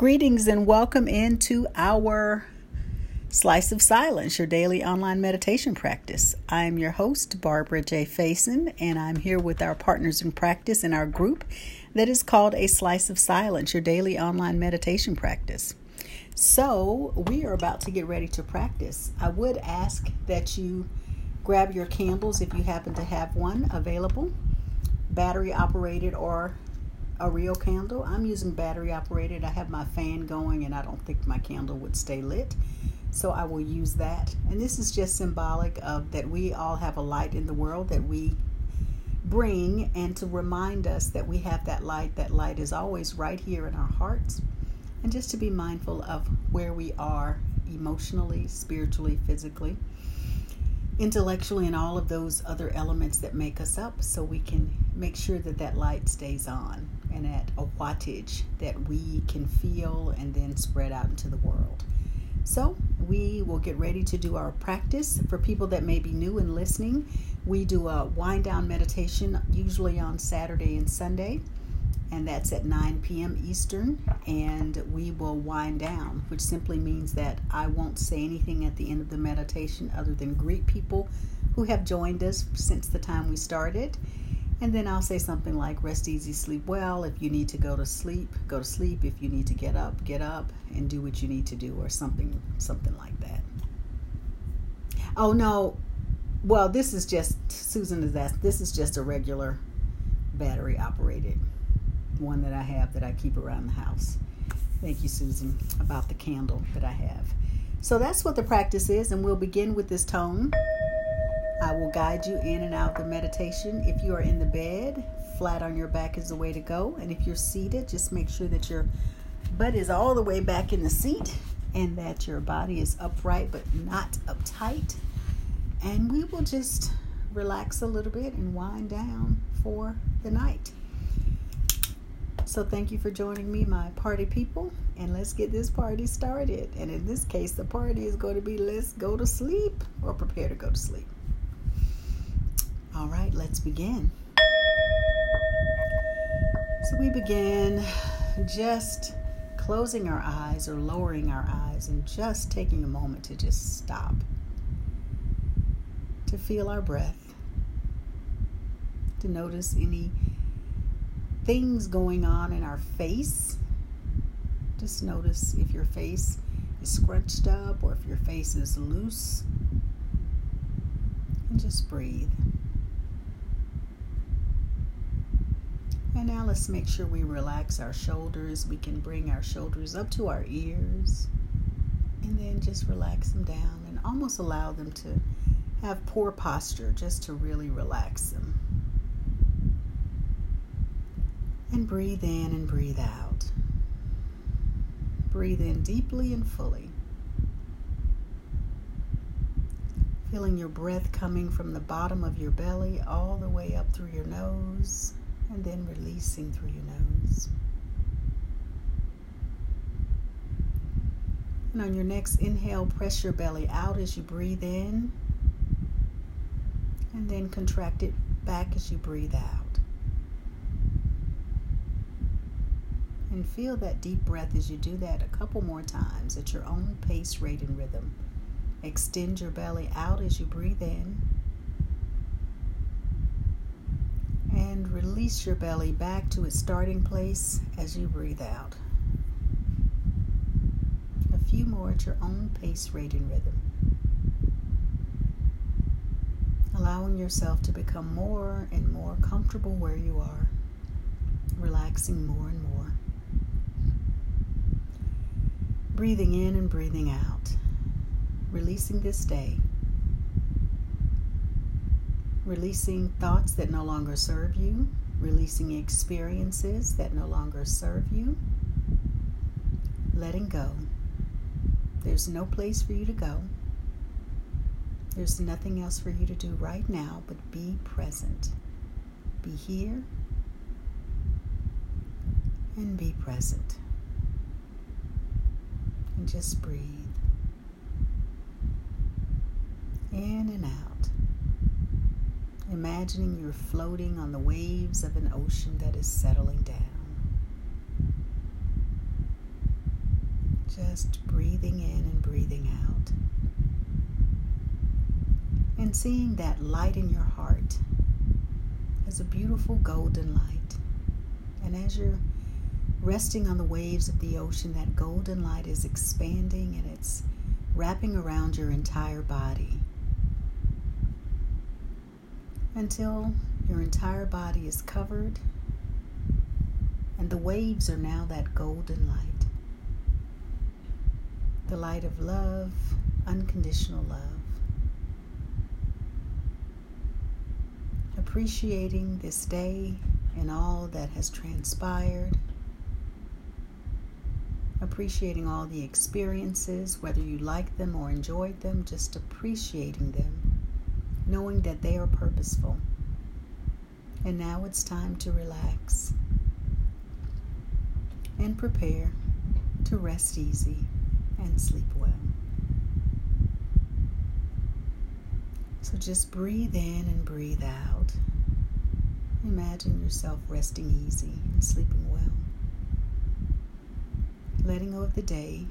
Greetings and welcome into our Slice of Silence, your daily online meditation practice. I'm your host, Barbara J. Faison, and I'm here with our partners in practice in our group that is called A Slice of Silence, your daily online meditation practice. So, we are about to get ready to practice. I would ask that you grab your candles if you happen to have one available, battery operated or a real candle. I'm using battery operated. I have my fan going and I don't think my candle would stay lit. So I will use that. And this is just symbolic of that we all have a light in the world that we bring and to remind us that we have that light. That light is always right here in our hearts. And just to be mindful of where we are emotionally, spiritually, physically, intellectually, and all of those other elements that make us up so we can make sure that that light stays on and at a wattage that we can feel and then spread out into the world. So, we will get ready to do our practice. For people that may be new and listening, we do a wind down meditation usually on Saturday and Sunday, and that's at 9 p.m. Eastern. And we will wind down, which simply means that I won't say anything at the end of the meditation other than greet people who have joined us since the time we started and then I'll say something like rest easy, sleep well. If you need to go to sleep, go to sleep. If you need to get up, get up and do what you need to do or something something like that. Oh no. Well, this is just Susan is asked. This is just a regular battery operated one that I have that I keep around the house. Thank you, Susan, about the candle that I have. So that's what the practice is, and we'll begin with this tone. I will guide you in and out of the meditation. If you are in the bed, flat on your back is the way to go. And if you're seated, just make sure that your butt is all the way back in the seat and that your body is upright but not uptight. And we will just relax a little bit and wind down for the night. So, thank you for joining me, my party people, and let's get this party started. And in this case, the party is going to be let's go to sleep or prepare to go to sleep. All right, let's begin. So we begin just closing our eyes or lowering our eyes and just taking a moment to just stop, to feel our breath, to notice any things going on in our face. Just notice if your face is scrunched up or if your face is loose. And just breathe. And now let's make sure we relax our shoulders. We can bring our shoulders up to our ears and then just relax them down and almost allow them to have poor posture just to really relax them. And breathe in and breathe out. Breathe in deeply and fully. Feeling your breath coming from the bottom of your belly all the way up through your nose and then releasing through your nose. And on your next inhale, press your belly out as you breathe in, and then contract it back as you breathe out. And feel that deep breath as you do that a couple more times at your own pace, rate, and rhythm. Extend your belly out as you breathe in and release your belly back to its starting place as you breathe out. A few more at your own pace, rate, and rhythm. Allowing yourself to become more and more comfortable where you are, relaxing more and more. Breathing in and breathing out, releasing this day releasing thoughts that no longer serve you, releasing experiences that no longer serve you, letting go. There's no place for you to go. There's nothing else for you to do right now but be present. Be here and be present. And just breathe in and out imagining you're floating on the waves of an ocean that is settling down. Just breathing in and breathing out. And seeing that light in your heart as a beautiful golden light. And as you're resting on the waves of the ocean, that golden light is expanding and it's wrapping around your entire body until your entire body is covered and the waves are now that golden light. The light of love, unconditional love. Appreciating this day and all that has transpired appreciating all the experiences, whether you liked them or enjoyed them, just appreciating them, knowing that they are purposeful. And now it's time to relax and prepare to rest easy and sleep well. So just breathe in and breathe out. Imagine yourself resting easy and sleeping well letting go of the day,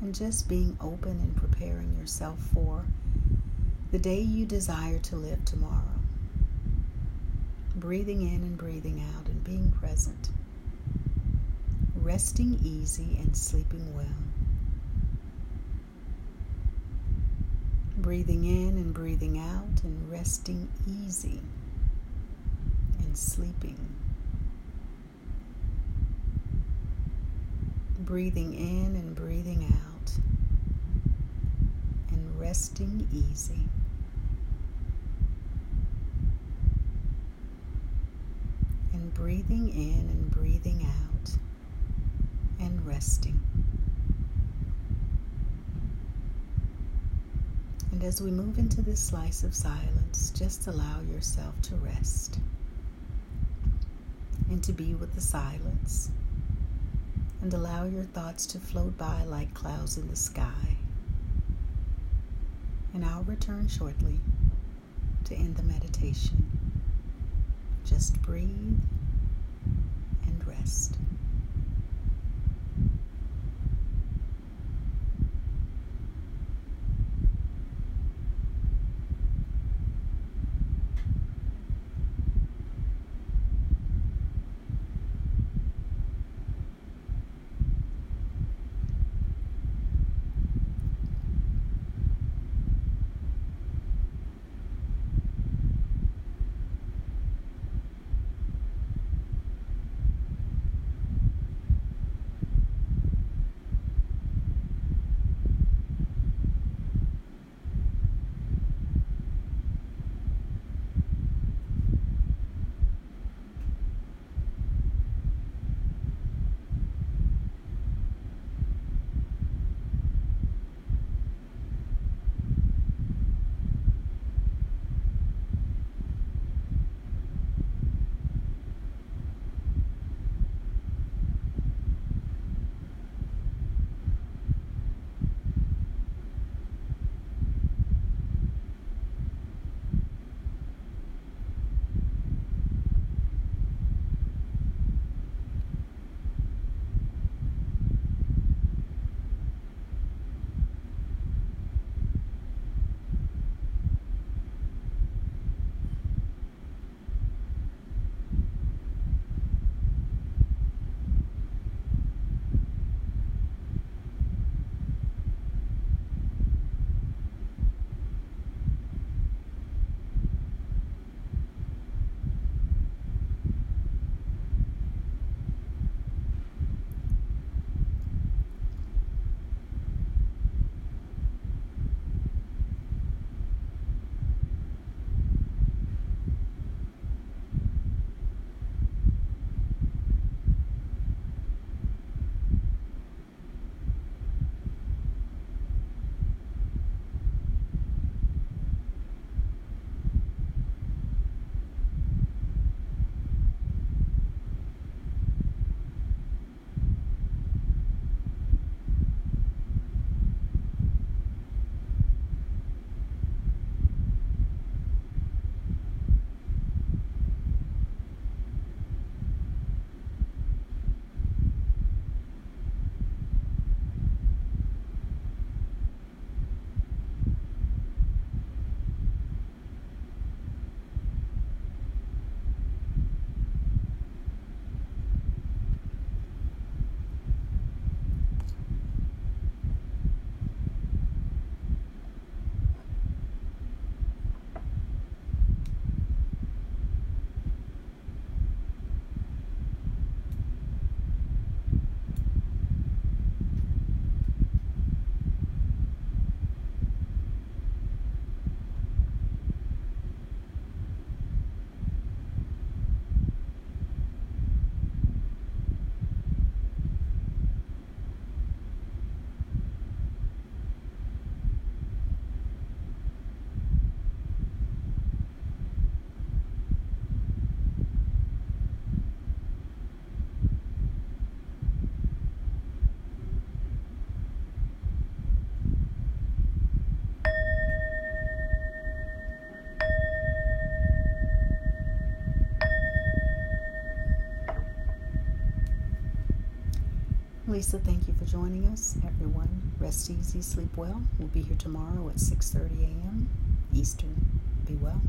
and just being open and preparing yourself for the day you desire to live tomorrow. Breathing in and breathing out and being present. Resting easy and sleeping well. Breathing in and breathing out and resting easy and sleeping breathing in and breathing out, and resting easy. And breathing in and breathing out, and resting. And as we move into this slice of silence, just allow yourself to rest and to be with the silence and allow your thoughts to float by like clouds in the sky. And I'll return shortly to end the meditation. Just breathe and Lisa, thank you for joining us. Everyone, rest easy, sleep well. We'll be here tomorrow at 6:30 a.m. Eastern. Be well.